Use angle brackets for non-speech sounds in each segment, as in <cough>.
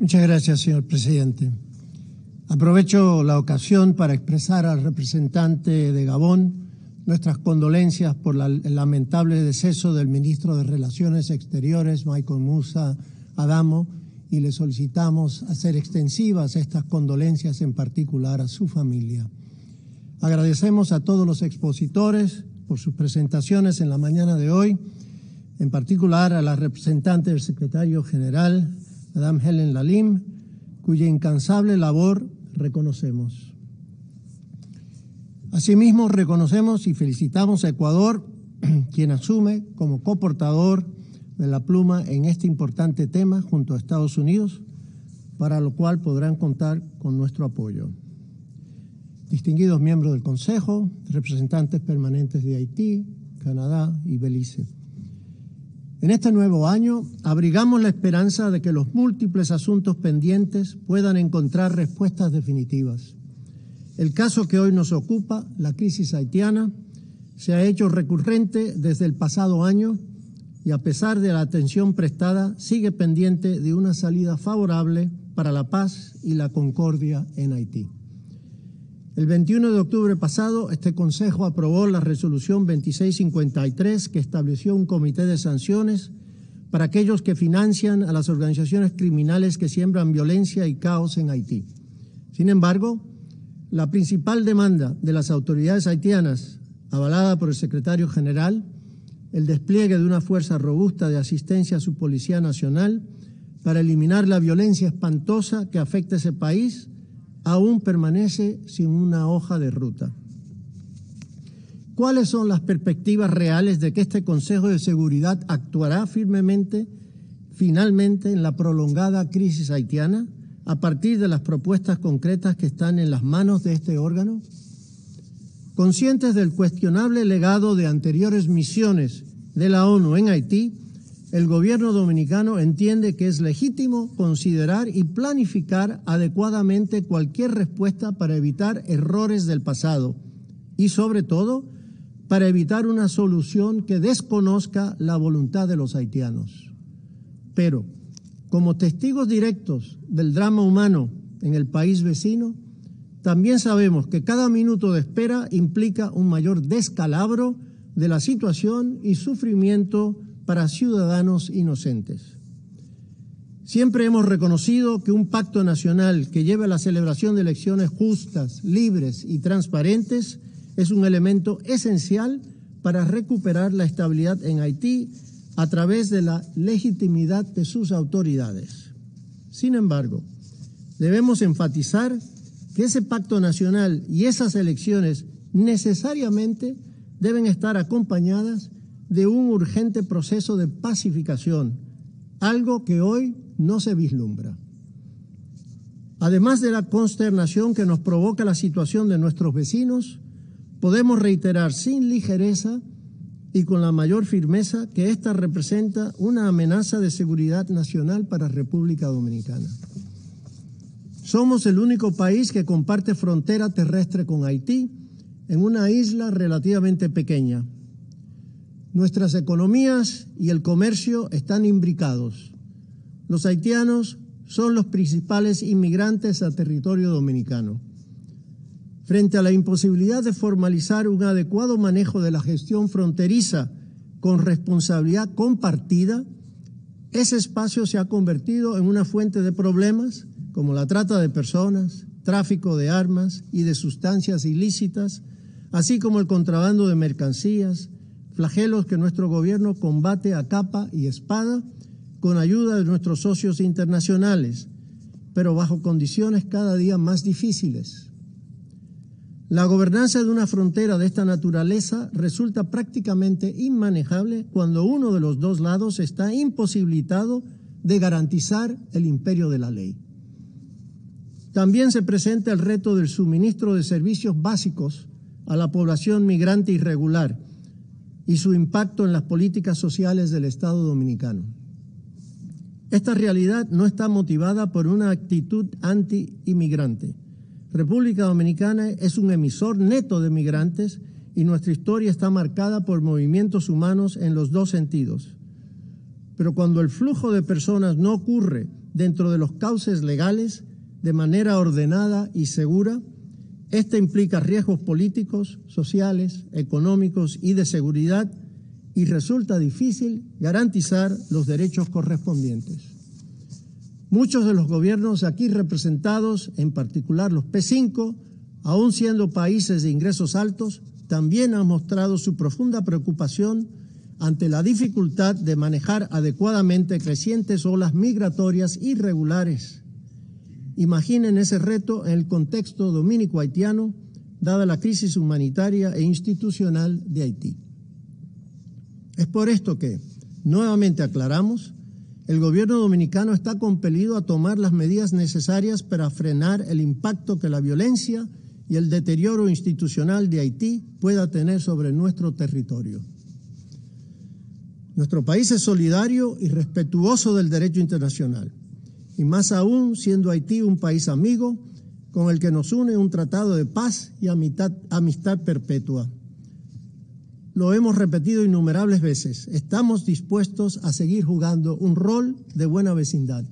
Muchas gracias, señor presidente. Aprovecho la ocasión para expresar al representante de Gabón nuestras condolencias por el lamentable deceso del ministro de Relaciones Exteriores, Michael Musa Adamo, y le solicitamos hacer extensivas estas condolencias en particular a su familia. Agradecemos a todos los expositores por sus presentaciones en la mañana de hoy, en particular a la representante del secretario general, Madame Helen Lalim, cuya incansable labor reconocemos. Asimismo, reconocemos y felicitamos a Ecuador, <clears throat> quien asume como coportador de la pluma en este importante tema junto a Estados Unidos, para lo cual podrán contar con nuestro apoyo. Distinguidos miembros del Consejo, representantes permanentes de Haití, Canadá y Belice. En este nuevo año abrigamos la esperanza de que los múltiples asuntos pendientes puedan encontrar respuestas definitivas. El caso que hoy nos ocupa, la crisis haitiana, se ha hecho recurrente desde el pasado año y a pesar de la atención prestada, sigue pendiente de una salida favorable para la paz y la concordia en Haití. El 21 de octubre pasado, este Consejo aprobó la resolución 2653 que estableció un comité de sanciones para aquellos que financian a las organizaciones criminales que siembran violencia y caos en Haití. Sin embargo, la principal demanda de las autoridades haitianas, avalada por el secretario general, el despliegue de una fuerza robusta de asistencia a su Policía Nacional para eliminar la violencia espantosa que afecta a ese país, aún permanece sin una hoja de ruta. ¿Cuáles son las perspectivas reales de que este Consejo de Seguridad actuará firmemente, finalmente, en la prolongada crisis haitiana a partir de las propuestas concretas que están en las manos de este órgano? Conscientes del cuestionable legado de anteriores misiones de la ONU en Haití, el gobierno dominicano entiende que es legítimo considerar y planificar adecuadamente cualquier respuesta para evitar errores del pasado y, sobre todo, para evitar una solución que desconozca la voluntad de los haitianos. Pero, como testigos directos del drama humano en el país vecino, también sabemos que cada minuto de espera implica un mayor descalabro de la situación y sufrimiento para ciudadanos inocentes. Siempre hemos reconocido que un pacto nacional que lleve a la celebración de elecciones justas, libres y transparentes es un elemento esencial para recuperar la estabilidad en Haití a través de la legitimidad de sus autoridades. Sin embargo, debemos enfatizar que ese pacto nacional y esas elecciones necesariamente deben estar acompañadas de un urgente proceso de pacificación, algo que hoy no se vislumbra. Además de la consternación que nos provoca la situación de nuestros vecinos, podemos reiterar sin ligereza y con la mayor firmeza que esta representa una amenaza de seguridad nacional para República Dominicana. Somos el único país que comparte frontera terrestre con Haití en una isla relativamente pequeña. Nuestras economías y el comercio están imbricados. Los haitianos son los principales inmigrantes a territorio dominicano. Frente a la imposibilidad de formalizar un adecuado manejo de la gestión fronteriza con responsabilidad compartida, ese espacio se ha convertido en una fuente de problemas como la trata de personas, tráfico de armas y de sustancias ilícitas, así como el contrabando de mercancías, flagelos que nuestro gobierno combate a capa y espada con ayuda de nuestros socios internacionales, pero bajo condiciones cada día más difíciles. La gobernanza de una frontera de esta naturaleza resulta prácticamente inmanejable cuando uno de los dos lados está imposibilitado de garantizar el imperio de la ley. También se presenta el reto del suministro de servicios básicos a la población migrante irregular y su impacto en las políticas sociales del Estado dominicano. Esta realidad no está motivada por una actitud anti-inmigrante. República Dominicana es un emisor neto de migrantes y nuestra historia está marcada por movimientos humanos en los dos sentidos. Pero cuando el flujo de personas no ocurre dentro de los cauces legales de manera ordenada y segura. Este implica riesgos políticos, sociales, económicos y de seguridad y resulta difícil garantizar los derechos correspondientes. Muchos de los gobiernos aquí representados, en particular los P5, aun siendo países de ingresos altos, también han mostrado su profunda preocupación ante la dificultad de manejar adecuadamente crecientes olas migratorias irregulares. Imaginen ese reto en el contexto dominico-haitiano, dada la crisis humanitaria e institucional de Haití. Es por esto que, nuevamente aclaramos, el gobierno dominicano está compelido a tomar las medidas necesarias para frenar el impacto que la violencia y el deterioro institucional de Haití pueda tener sobre nuestro territorio. Nuestro país es solidario y respetuoso del derecho internacional, y más aún siendo Haití un país amigo con el que nos une un tratado de paz y amistad, perpetua. Lo hemos repetido innumerables veces, estamos dispuestos a seguir jugando un rol de buena vecindad,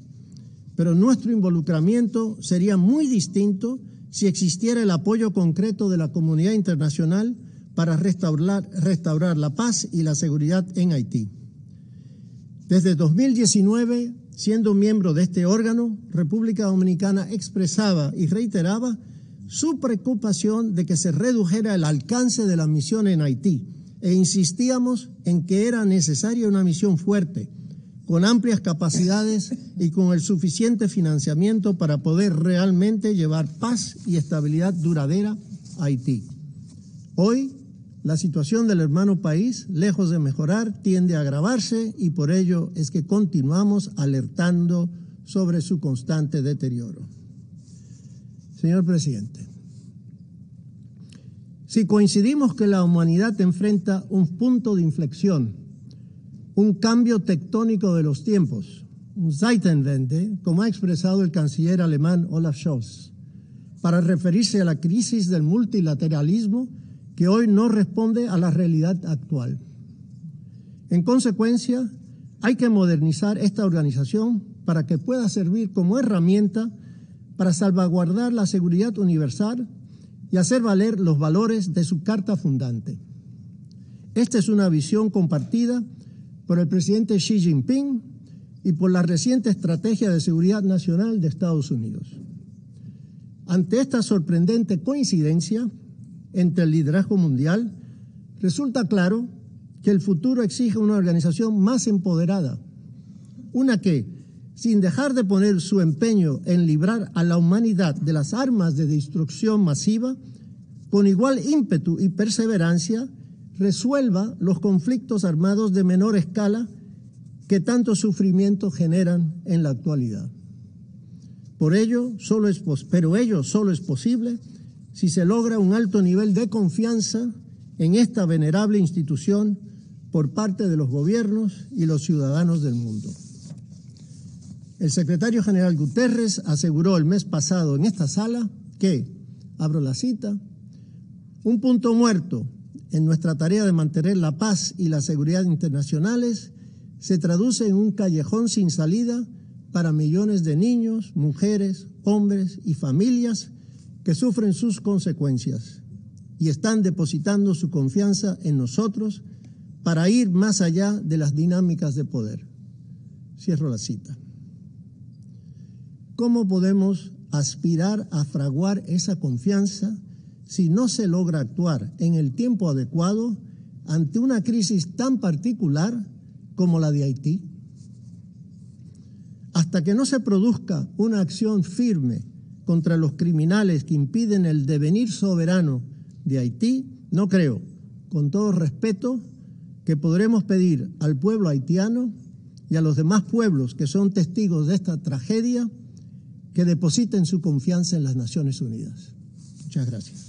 pero nuestro involucramiento sería muy distinto si existiera el apoyo concreto de la comunidad internacional para restaurar, restaurar la paz y la seguridad en Haití. Desde 2019, siendo miembro de este órgano, República Dominicana expresaba y reiteraba su preocupación de que se redujera el alcance de la misión en Haití e insistíamos en que era necesaria una misión fuerte, con amplias capacidades y con el suficiente financiamiento para poder realmente llevar paz y estabilidad duradera a Haití. Hoy, la situación del hermano país, lejos de mejorar, tiende a agravarse y por ello es que continuamos alertando sobre su constante deterioro. Señor presidente, si coincidimos que la humanidad enfrenta un punto de inflexión, un cambio tectónico de los tiempos, un Zeitenwende, como ha expresado el canciller alemán Olaf Scholz, para referirse a la crisis del multilateralismo que hoy no responde a la realidad actual. En consecuencia, hay que modernizar esta organización para que pueda servir como herramienta para salvaguardar la seguridad universal y hacer valer los valores de su carta fundante. Esta es una visión compartida por el presidente Xi Jinping y por la reciente Estrategia de Seguridad Nacional de Estados Unidos. Ante esta sorprendente coincidencia, entre el liderazgo mundial, resulta claro que el futuro exige una organización más empoderada, una que, sin dejar de poner su empeño en librar a la humanidad de las armas de destrucción masiva, con igual ímpetu y perseverancia, resuelva los conflictos armados de menor escala que tanto sufrimiento generan en la actualidad. Por ello, solo es, pero ello solo es posible si se logra un alto nivel de confianza en esta venerable institución por parte de los gobiernos y los ciudadanos del mundo. El secretario general Guterres aseguró el mes pasado en esta sala que, abro la cita, un punto muerto en nuestra tarea de mantener la paz y la seguridad internacionales se traduce en un callejón sin salida para millones de niños, mujeres, hombres y familias que sufren sus consecuencias y están depositando su confianza en nosotros para ir más allá de las dinámicas de poder. Cierro la cita. ¿Cómo podemos aspirar a fraguar esa confianza si no se logra actuar en el tiempo adecuado ante una crisis tan particular como la de Haití? Hasta que no se produzca una acción firme contra los criminales que impiden el devenir soberano de Haití, no creo, con todo respeto, que podremos pedir al pueblo haitiano y a los demás pueblos que son testigos de esta tragedia que depositen su confianza en las Naciones Unidas. Muchas gracias.